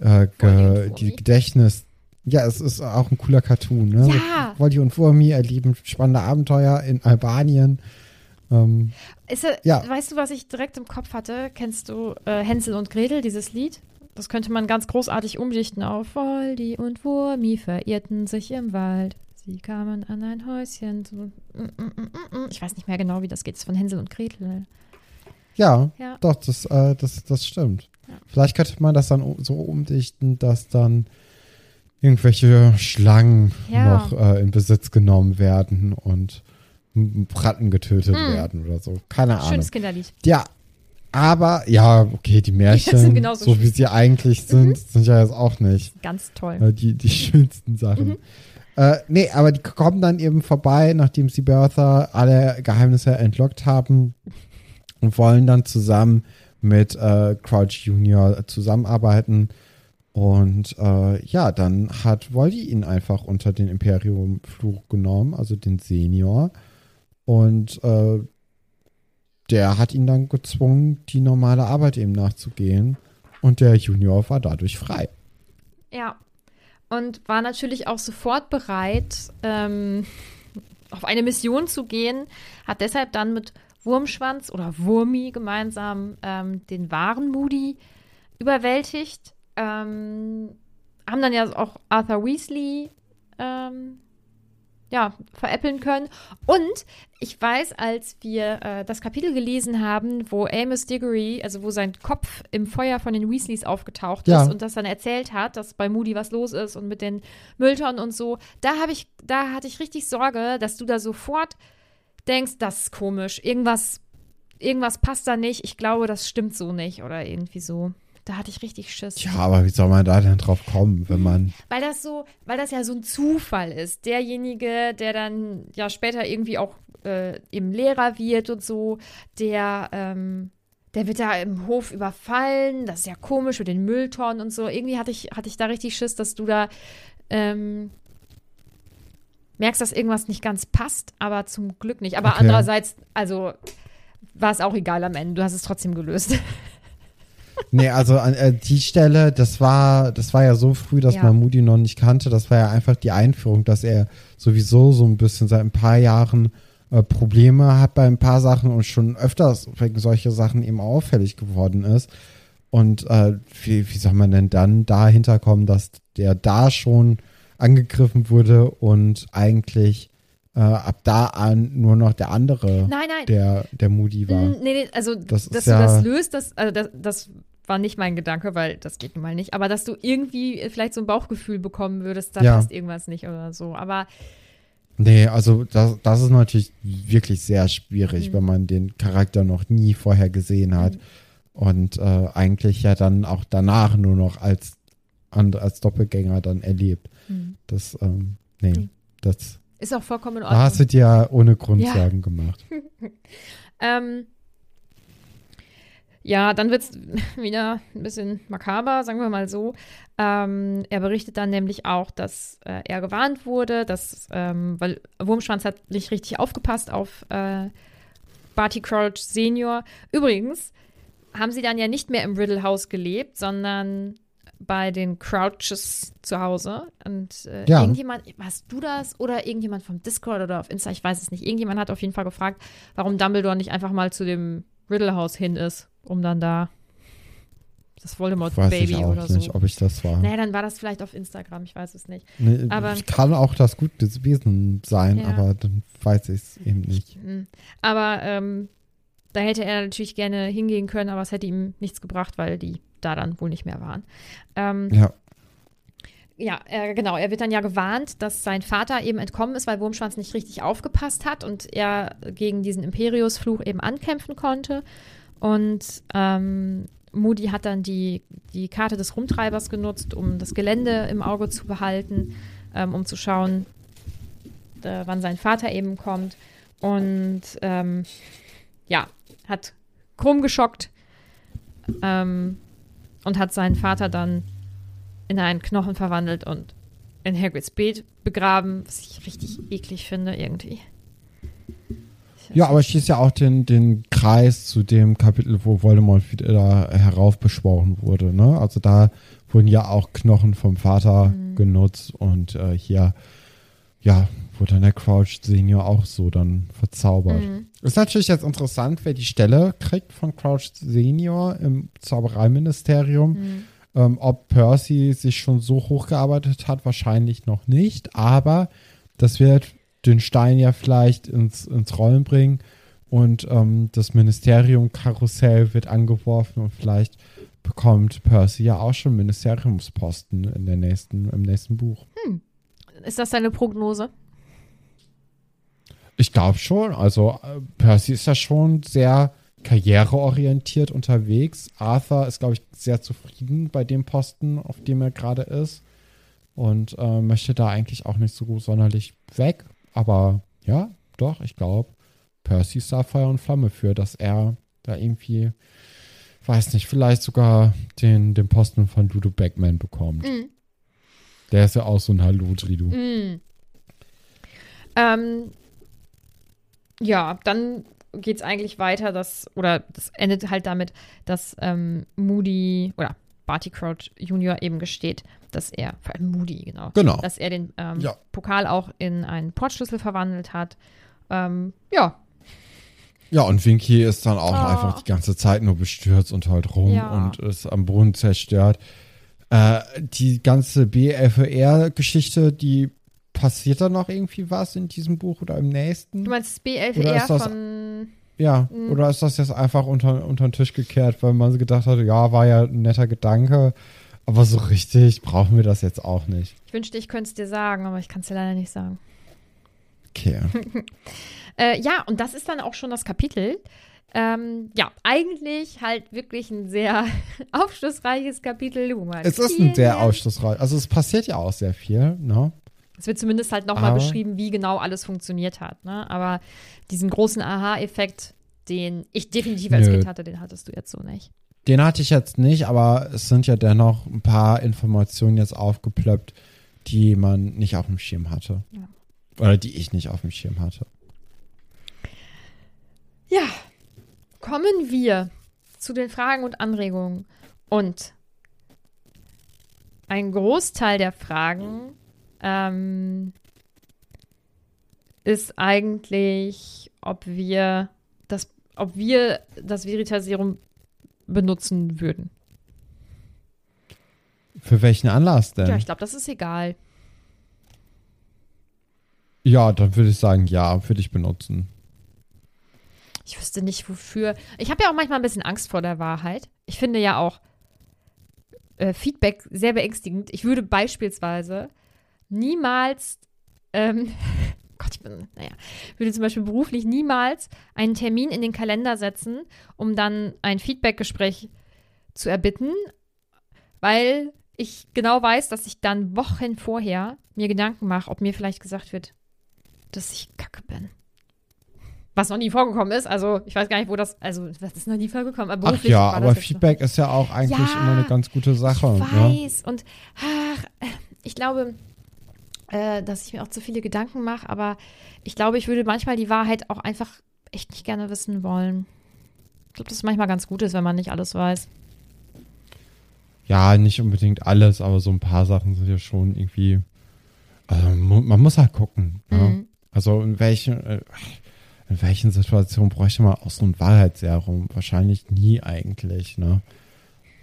äh, ge, die Gedächtnis. Ja, es ist auch ein cooler Cartoon, ne? Ja. Voldy und Furmi erleben spannende Abenteuer in Albanien. Ähm, ist Ja. Weißt du, was ich direkt im Kopf hatte? Kennst du äh, Hänsel und Gretel, dieses Lied? Das könnte man ganz großartig umdichten auf Voldi und Wurmi verirrten sich im Wald. Sie kamen an ein Häuschen. So, mm, mm, mm. Ich weiß nicht mehr genau, wie das geht. Das ist von Hänsel und Gretel. Ja, Ja. doch, das, äh, das, das stimmt. Ja. Vielleicht könnte man das dann so umdichten, dass dann irgendwelche Schlangen Ja. noch äh, in Besitz genommen werden und Ratten getötet Hm. werden oder so. Keine Ahnung. Schönes Kinderlied. Ja, aber, ja, okay, die Märchen, <laughs> genauso so wie sie eigentlich sind, sind ja jetzt auch nicht Ganz toll. äh, die, die <laughs> schönsten Sachen. Mhm. Äh, nee, aber die kommen dann eben vorbei, nachdem sie Bertha alle Geheimnisse entlockt haben und wollen dann zusammen mit äh, Crouch Junior zusammenarbeiten. Und äh, ja, dann hat Voldy ihn einfach unter den Imperium-Fluch genommen, also den Senior. Und äh, der hat ihn dann gezwungen, die normale Arbeit eben nachzugehen. Und der Junior war dadurch frei. Ja. Und war natürlich auch sofort bereit, ähm, auf eine Mission zu gehen. Hat deshalb dann mit Wurmschwanz oder Wurmi gemeinsam ähm, den wahren Moody überwältigt. Ähm, haben dann ja auch Arthur Weasley ähm, ja, veräppeln können. Und ich weiß, als wir äh, das Kapitel gelesen haben, wo Amos Diggory, also wo sein Kopf im Feuer von den Weasleys aufgetaucht Ja. ist und das dann erzählt hat, dass bei Moody was los ist und mit den Mülltonnen und so, da habe ich, da hatte ich richtig Sorge, dass du da sofort denkst, das ist komisch, irgendwas irgendwas passt da nicht, ich glaube, das stimmt so nicht oder irgendwie so. Da hatte ich richtig Schiss. Ja, aber wie soll man da denn drauf kommen, wenn man. Weil das so, weil das ja so ein Zufall ist. Derjenige, der dann ja später irgendwie auch äh, eben Lehrer wird und so, der, ähm, der wird da im Hof überfallen. Das ist ja komisch mit den Mülltonnen und so. Irgendwie hatte ich, hatte ich da richtig Schiss, dass du da ähm, merkst, dass irgendwas nicht ganz passt, aber zum Glück nicht. Aber Okay. andererseits, also war es auch egal am Ende. Du hast es trotzdem gelöst. <laughs> Nee, also an äh, die Stelle, das war, das war ja so früh, dass Ja. man Moody noch nicht kannte. Das war ja einfach die Einführung, dass er sowieso so ein bisschen seit ein paar Jahren äh, Probleme hat bei ein paar Sachen und schon öfters wegen solcher Sachen eben auffällig geworden ist. Und äh, wie, wie soll man denn dann dahinter kommen, dass der da schon angegriffen wurde und eigentlich äh, ab da an nur noch der andere, Nein, nein. der, der Moody war. Nee, nee, also, Das dass du ja- das löst, das, also das, das war nicht mein Gedanke, weil das geht nun mal nicht. Aber dass du irgendwie vielleicht so ein Bauchgefühl bekommen würdest, da Ja. passt irgendwas nicht oder so. Aber Nee, also das, das ist natürlich wirklich sehr schwierig, Mhm. wenn man den Charakter noch nie vorher gesehen hat und äh, eigentlich ja dann auch danach nur noch als, als Doppelgänger dann erlebt. Das, ähm, nee, Mhm. Nee. das ist auch vollkommen in da hast du Ordnung. dir ohne Grund Ja. Sorgen gemacht. <laughs> Ähm, ja, dann wird es <laughs> wieder ein bisschen makaber, sagen wir mal so. Ähm, er berichtet dann nämlich auch, dass äh, er gewarnt wurde, dass, ähm, weil Wurmschwanz hat nicht richtig aufgepasst auf äh, Barty Crouch Senior. Übrigens haben sie dann ja nicht mehr im Riddle House gelebt, sondern bei den Crouches zu Hause. Und äh, Ja. irgendjemand, warst du das oder irgendjemand vom Discord oder auf Insta, ich weiß es nicht. Irgendjemand hat auf jeden Fall gefragt, warum Dumbledore nicht einfach mal zu dem Riddle House hin ist, um dann da das Voldemort Weiß Baby ich auch oder nicht, so. ob ich das war. Naja, dann war das vielleicht auf Instagram, ich weiß es nicht. Nee, aber- kann auch das gute Wesen sein, Ja. aber dann weiß ich es eben nicht. Mhm. Aber ähm, da hätte er natürlich gerne hingehen können, aber es hätte ihm nichts gebracht, weil die da dann wohl nicht mehr waren. Ähm, Ja, ja, äh, genau. Er wird dann ja gewarnt, dass sein Vater eben entkommen ist, weil Wurmschwanz nicht richtig aufgepasst hat und er gegen diesen Imperius-Fluch eben ankämpfen konnte. Und ähm, Moody hat dann die, die Karte des Rumtreibers genutzt, um das Gelände im Auge zu behalten, ähm, um zu schauen, äh, wann sein Vater eben kommt. Und ähm, ja, hat Krumm geschockt ähm, und hat seinen Vater dann in einen Knochen verwandelt und in Hagrids Beet begraben, was ich richtig eklig finde irgendwie. Ja, aber schließt ja auch den, den Kreis zu dem Kapitel, wo Voldemort wieder heraufbeschworen wurde. Ne? Also da wurden ja auch Knochen vom Vater Mhm. genutzt und äh, hier, ja, wurde dann der Crouch Senior auch so dann verzaubert. Mhm. Ist natürlich jetzt interessant, wer die Stelle kriegt von Crouch Senior im Zaubereiministerium. Mhm. Ähm, ob Percy sich schon so hochgearbeitet hat, wahrscheinlich noch nicht, aber das wird den Stein ja vielleicht ins, ins Rollen bringen und ähm, das Ministerium-Karussell wird angeworfen und vielleicht bekommt Percy ja auch schon Ministeriumsposten in der nächsten, im nächsten Buch. Ist das deine Prognose? Ich glaube schon. Also äh, Percy ist ja schon sehr karriereorientiert unterwegs. Arthur ist, glaube ich, sehr zufrieden bei dem Posten, auf dem er gerade ist. Und äh, möchte da eigentlich auch nicht so sonderlich weg. Aber ja, doch, ich glaube, Percy ist da Feuer und Flamme für, dass er da irgendwie, weiß nicht, vielleicht sogar den, den Posten von Ludo Beckman bekommt. Mhm. Der ist ja auch so ein Hallo-Tridu. Mhm. Ähm, ja, dann geht es eigentlich weiter, dass, oder das endet halt damit, dass ähm, Moody oder Barty Crouch Junior eben gesteht, dass er, vor allem Moody, genau, Genau. dass er den ähm, Ja. Pokal auch in einen Portschlüssel verwandelt hat. Ähm, ja, Ja, und Winky ist dann auch Oh. einfach die ganze Zeit nur bestürzt und heult rum Ja. und ist am Boden zerstört. Äh, die ganze BFR-Geschichte, die passiert da noch irgendwie was in diesem Buch oder im nächsten? du meinst das Oder BLFR ist das- von, ja, Mhm. oder ist das jetzt einfach unter, unter den Tisch gekehrt, weil man gedacht hat, ja, war ja ein netter Gedanke, aber so richtig brauchen wir das jetzt auch nicht. ich wünschte, ich könnte es dir sagen, aber ich kann es dir leider nicht sagen. Okay. <laughs> Äh, ja, und das ist dann auch schon das Kapitel. Ähm, ja, eigentlich halt wirklich ein sehr <laughs> aufschlussreiches Kapitel. Man Es ist ein sehr lernt. aufschlussreich. Also es passiert ja auch sehr viel, ne? Es wird zumindest halt nochmal Aber- beschrieben, wie genau alles funktioniert hat. Ne? Aber diesen großen Aha-Effekt, den ich definitiv als Nö. Kind hatte, den hattest du jetzt so nicht. Den hatte ich jetzt nicht, aber es sind ja dennoch ein paar Informationen jetzt aufgeplöppt, die man nicht auf dem Schirm hatte. Ja. Oder die ich nicht auf dem Schirm hatte. Ja, kommen wir zu den Fragen und Anregungen. Und ein Großteil der Fragen ähm, ist eigentlich, ob wir das, ob wir das Veritaserum benutzen würden. Für welchen Anlass denn? Ja, ich glaube, das ist egal. Ja, dann würde ich sagen, ja, würde ich benutzen. Ich wüsste nicht, wofür. Ich habe ja auch manchmal ein bisschen Angst vor der Wahrheit. Ich finde ja auch äh, Feedback sehr beängstigend. Ich würde beispielsweise niemals, ähm, <laughs> Gott, ich bin, naja, würde zum Beispiel beruflich niemals einen Termin in den Kalender setzen, um dann ein Feedbackgespräch zu erbitten, weil ich genau weiß, dass ich dann Wochen vorher mir Gedanken mache, ob mir vielleicht gesagt wird, dass ich kacke bin. Was noch nie vorgekommen ist. Also, ich weiß gar nicht, wo das. Also, das ist noch nie vorgekommen. Aber Ach beruflich ja, war das aber Feedback ist ja auch eigentlich Ja, immer eine ganz gute Sache. Ich Ne? weiß. Und ach, ich glaube, äh, dass ich mir auch zu viele Gedanken mache. Aber ich glaube, ich würde manchmal die Wahrheit auch einfach echt nicht gerne wissen wollen. Ich glaube, dass es manchmal ganz gut ist, wenn man nicht alles weiß. Ja, nicht unbedingt alles, aber so ein paar Sachen sind ja schon irgendwie. Also man muss halt gucken. Ne? Mhm. Also in welchen, äh, in welchen Situationen bräuchte man auch so ein Wahrheitsserum? Wahrscheinlich nie eigentlich, ne?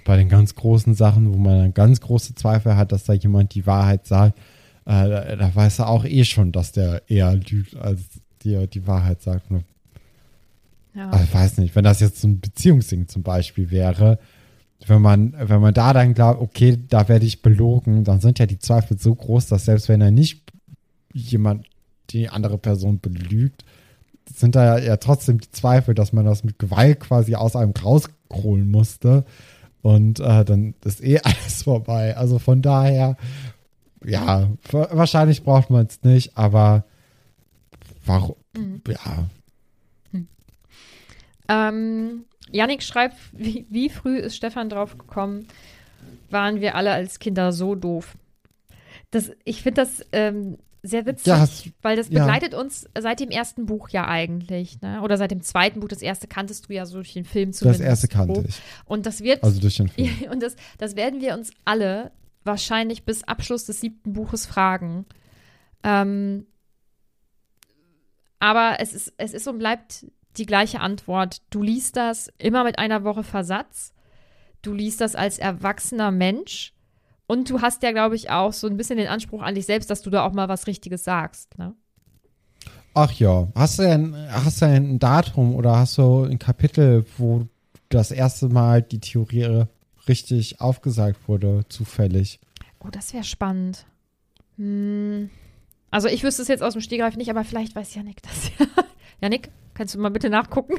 Bei den ganz großen Sachen, wo man dann ganz große Zweifel hat, dass da jemand die Wahrheit sagt, äh, da, da weiß er auch eh schon, dass der eher lügt, als dir die Wahrheit sagt. Ne? Ja. Ich weiß nicht, wenn das jetzt so ein Beziehungsding zum Beispiel wäre, wenn man, wenn man da dann glaubt, okay, da werde ich belogen, dann sind ja die Zweifel so groß, dass selbst wenn er nicht jemand, die andere Person belügt, sind da ja, ja trotzdem die Zweifel, dass man das mit Gewalt quasi aus einem rausholen musste. Und äh, dann ist eh <laughs> alles vorbei. Also von daher, ja, wa- wahrscheinlich braucht man es nicht, aber warum? Ja, Ähm, Yannick schreibt, wie, wie früh ist Stefan drauf gekommen, waren wir alle als Kinder so doof. Das, ich finde das ähm, sehr witzig, Ja, hast- weil das ja. begleitet uns seit dem ersten Buch ja eigentlich, ne? Oder seit dem zweiten Buch. Das erste kanntest du ja so durch den Film das zumindest. erste kannte ich. Und das wird, Also durch den Film. <laughs> und das, das werden wir uns alle wahrscheinlich bis Abschluss des siebten Buches fragen. Ähm, aber es ist, es ist und bleibt die gleiche Antwort. Du liest das immer mit einer Woche Versatz. Du liest das als erwachsener Mensch. Und du hast ja, glaube ich, auch so ein bisschen den Anspruch an dich selbst, dass du da auch mal was Richtiges sagst. Ne? Ach ja, hast du denn, hast du ein Datum oder hast du ein Kapitel, wo das erste Mal die Theorie richtig aufgesagt wurde, zufällig? Oh, das wäre spannend. Hm. Also ich wüsste es jetzt aus dem Stegreif nicht, aber vielleicht weiß Janik das <laughs> ja. Janik, kannst du mal bitte nachgucken?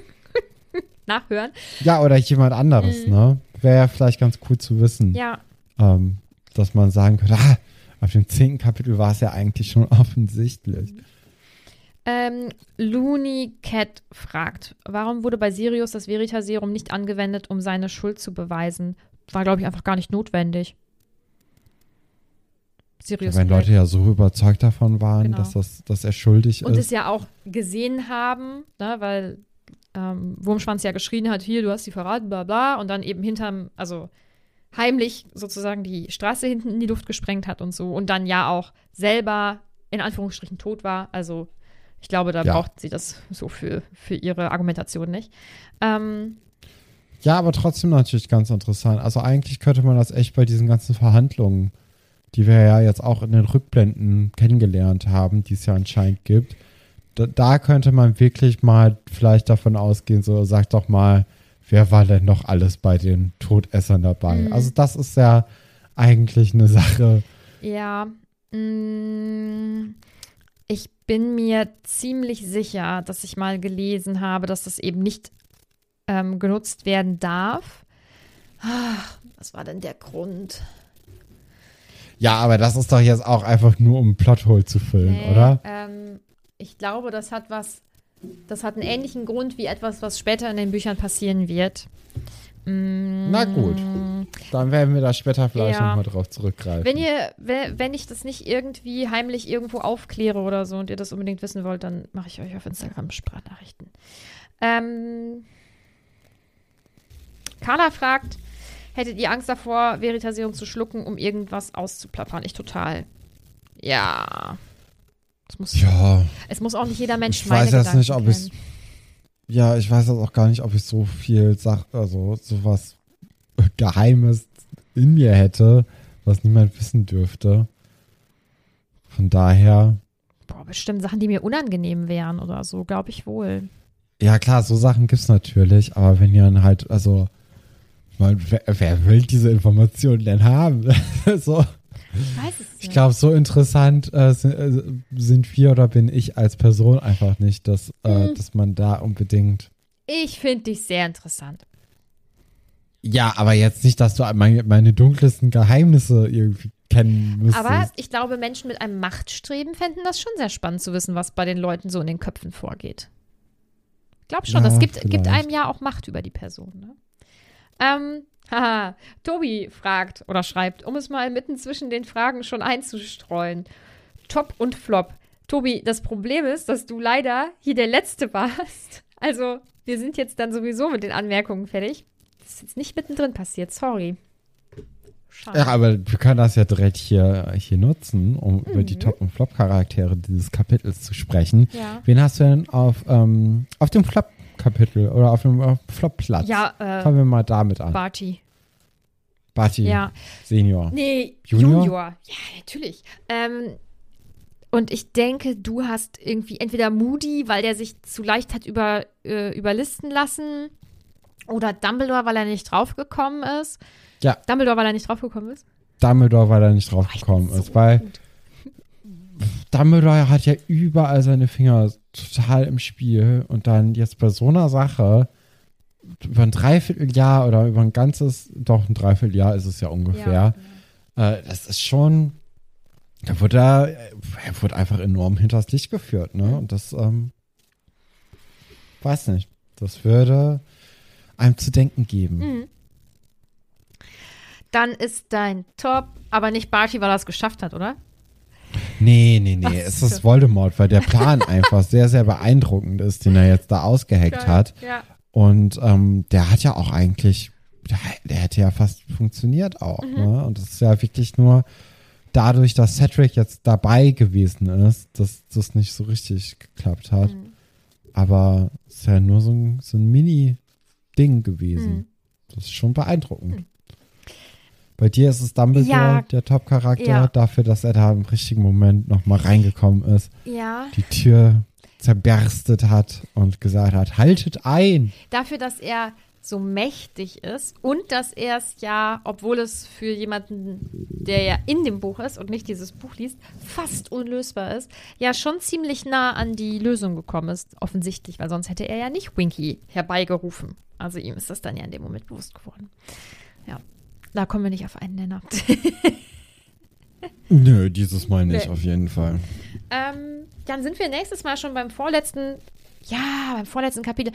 <laughs> Nachhören? Ja, oder jemand anderes, ne? Wäre ja vielleicht ganz cool zu wissen, Mhm. Ja, ähm, dass man sagen könnte, <laughs> ah, auf dem zehnten Kapitel war es ja eigentlich schon offensichtlich. Ähm, Looney Cat fragt, warum wurde bei Sirius das Veritaserum nicht angewendet, um seine Schuld zu beweisen? War, glaube ich, einfach gar nicht notwendig. Sirius Wenn. Leute ja so überzeugt davon waren, Genau. dass, das, dass er schuldig und es ist. ja auch gesehen haben, ne, weil ähm, Wurmschwanz ja geschrien hat, hier, du hast sie verraten, bla bla, und dann eben hinterm, also heimlich sozusagen die Straße hinten in die Luft gesprengt hat und so und dann ja auch selber in Anführungsstrichen tot war. Also ich glaube, da Ja. braucht sie das so für, für ihre Argumentation nicht. Ähm, Ja, aber trotzdem natürlich ganz interessant. Also eigentlich könnte man das echt bei diesen ganzen Verhandlungen, die wir ja jetzt auch in den Rückblenden kennengelernt haben, die es ja anscheinend gibt, da, da könnte man wirklich mal vielleicht davon ausgehen, so sag doch mal, wer war denn noch alles bei den Todessern dabei? Mhm. Also das ist ja eigentlich eine Sache. Ja, mh, ich bin mir ziemlich sicher, dass ich mal gelesen habe, dass das eben nicht ähm, genutzt werden darf. Ach, was war denn der Grund? Ja, aber das ist doch jetzt auch einfach nur, um Plothole zu füllen, Nee, oder? Ähm, ich glaube, das hat was, das hat einen ähnlichen Grund wie etwas, was später in den Büchern passieren wird. Mm, Na gut. Dann werden wir da später vielleicht Ja. nochmal drauf zurückgreifen. Wenn ihr, we- wenn ich das nicht irgendwie heimlich irgendwo aufkläre oder so und ihr das unbedingt wissen wollt, dann mache ich euch auf Instagram Sprachnachrichten. Ähm, Carla fragt, hättet ihr Angst davor, Veritasierung zu schlucken, um irgendwas auszuplappern? Ich total. Ja. Es muss, ja, es muss auch nicht jeder Mensch ich meine weiß jetzt Gedanken nicht, ob ich ja, ich weiß jetzt auch gar nicht, ob ich so viel Sach, also sowas Geheimes in mir hätte, was niemand wissen dürfte. Von daher, Boah, bestimmt Sachen, die mir unangenehm wären oder so, glaube ich wohl. ja klar, so Sachen gibt's natürlich, aber wenn ihr dann halt, also, meine, wer, wer will diese Informationen denn haben? <laughs> so. Ich weiß es Ich glaube, so interessant äh, sind, äh, sind wir oder bin ich als Person einfach nicht, dass, äh, Hm. dass man da unbedingt. Ich finde dich sehr interessant. Ja, aber jetzt nicht, dass du meine, meine dunkelsten Geheimnisse irgendwie kennen müsstest. Aber ich glaube, Menschen mit einem Machtstreben fänden das schon sehr spannend zu wissen, was bei den Leuten so in den Köpfen vorgeht. Ich glaube schon, Ja, das gibt, gibt einem ja auch Macht über die Person. Ne? Ähm, haha, Tobi fragt oder schreibt, um es mal mitten zwischen den Fragen schon einzustreuen. Top und Flop. Tobi, das Problem ist, dass du leider hier der Letzte warst. <laughs> Also, wir sind jetzt dann sowieso mit den Anmerkungen fertig. Das ist jetzt nicht mittendrin passiert, sorry. Schade. ja, aber wir können das ja direkt hier, hier nutzen, um über Mhm. die Top- und Flop-Charaktere dieses Kapitels zu sprechen. Ja. Wen hast du denn auf, ähm, auf dem Flop-Kapitel oder auf dem Flop-Platz? Ja, äh, Fangen wir mal damit an. Barty. Barty, Ja. Senior. Nee, Junior? Junior. Ja, natürlich. Ähm, und ich denke, du hast irgendwie entweder Moody, weil der sich zu leicht hat über, äh, überlisten lassen, oder Dumbledore, weil er nicht draufgekommen ist. Ja. Dumbledore, weil er nicht draufgekommen ist. Dumbledore, weil er nicht drauf Boah, ich gekommen bin so ist, weil gut. Dumbledore hat ja überall seine Finger total im Spiel und dann jetzt bei so einer Sache über ein Dreivierteljahr oder über ein ganzes, doch ein Dreivierteljahr ist es ja ungefähr. Äh, das ist schon, da wurde er, er wurde einfach enorm hinters Licht geführt, ne? Und das, ähm, weiß nicht, das würde einem zu denken geben. Mhm. Dann ist dein Top, aber nicht Barty, weil er es geschafft hat, oder? Nee, nee, nee, Ach es so. ist Voldemort, weil der Plan <laughs> einfach sehr, sehr beeindruckend ist, den er jetzt da ausgeheckt hat. Ja. Und ähm, der hat ja auch eigentlich, der, der hätte ja fast funktioniert auch. Mhm. Ne? Und das ist ja wirklich nur dadurch, dass Cedric jetzt dabei gewesen ist, dass das nicht so richtig geklappt hat. Mhm. Aber es ist ja nur so ein, so ein Mini-Ding gewesen. Mhm. Das ist schon beeindruckend. Bei dir ist es Dumbledore, Ja. der Top-Charakter, Ja. dafür, dass er da im richtigen Moment nochmal reingekommen ist, Ja. die Tür zerberstet hat und gesagt hat, haltet ein. dafür, dass er so mächtig ist und dass er es ja, obwohl es für jemanden, der ja in dem Buch ist und nicht dieses Buch liest, fast unlösbar ist, ja schon ziemlich nah an die Lösung gekommen ist, offensichtlich, weil sonst hätte er ja nicht Winky herbeigerufen. Also ihm ist das dann ja in dem Moment bewusst geworden. Ja, da kommen wir nicht auf einen Nenner. <laughs> Nö, dieses Mal nicht, Nee. auf jeden Fall. Ähm, dann sind wir nächstes Mal schon beim vorletzten, ja, beim vorletzten Kapitel.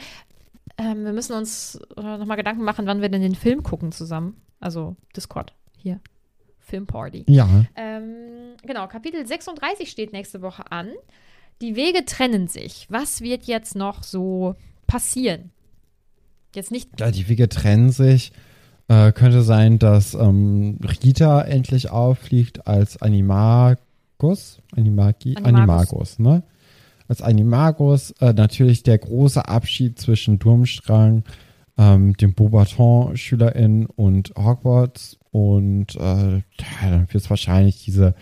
Ähm, wir müssen uns äh, nochmal Gedanken machen, wann wir denn den Film gucken zusammen. Also Discord hier. Filmparty. Ja. Ähm, genau, Kapitel 36 steht nächste Woche an. Die Wege trennen sich. Was wird jetzt noch so passieren? Jetzt nicht. ja, die Wege trennen sich. Äh, könnte sein, dass ähm, Rita endlich auffliegt als Animagus. Animagi, Animagus. Animagus, ne? Als Animagus. Äh, natürlich der große Abschied zwischen Durmstrang, ähm, dem Beaubaton-SchülerInnen und Hogwarts. Und äh, dann wird es wahrscheinlich diese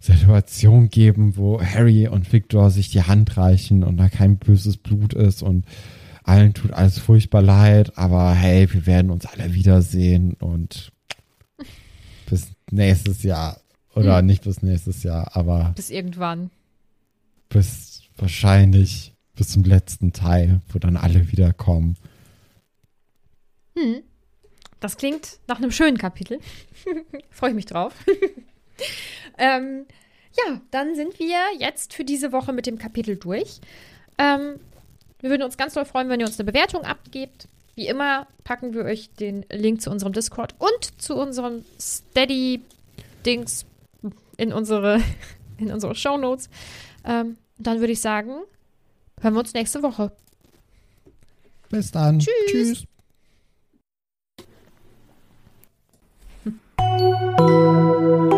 Situation geben, wo Harry und Victor sich die Hand reichen und da kein böses Blut ist und allen tut alles furchtbar leid, aber hey, wir werden uns alle wiedersehen und bis nächstes Jahr. Oder Hm. nicht bis nächstes Jahr, aber Bis irgendwann. bis wahrscheinlich bis zum letzten Teil, wo dann alle wiederkommen. Hm. Das klingt nach einem schönen Kapitel. <laughs> Freue ich mich drauf. <laughs> ähm, ja, dann sind wir jetzt für diese Woche mit dem Kapitel durch. Ähm, wir würden uns ganz doll freuen, wenn ihr uns eine Bewertung abgebt. Wie immer packen wir euch den Link zu unserem Discord und zu unserem Steady-Dings in unsere, <laughs> in unsere Shownotes. Ähm, dann würde ich sagen, hören wir uns nächste Woche. Bis dann. Tschüss. Tschüss. <laughs>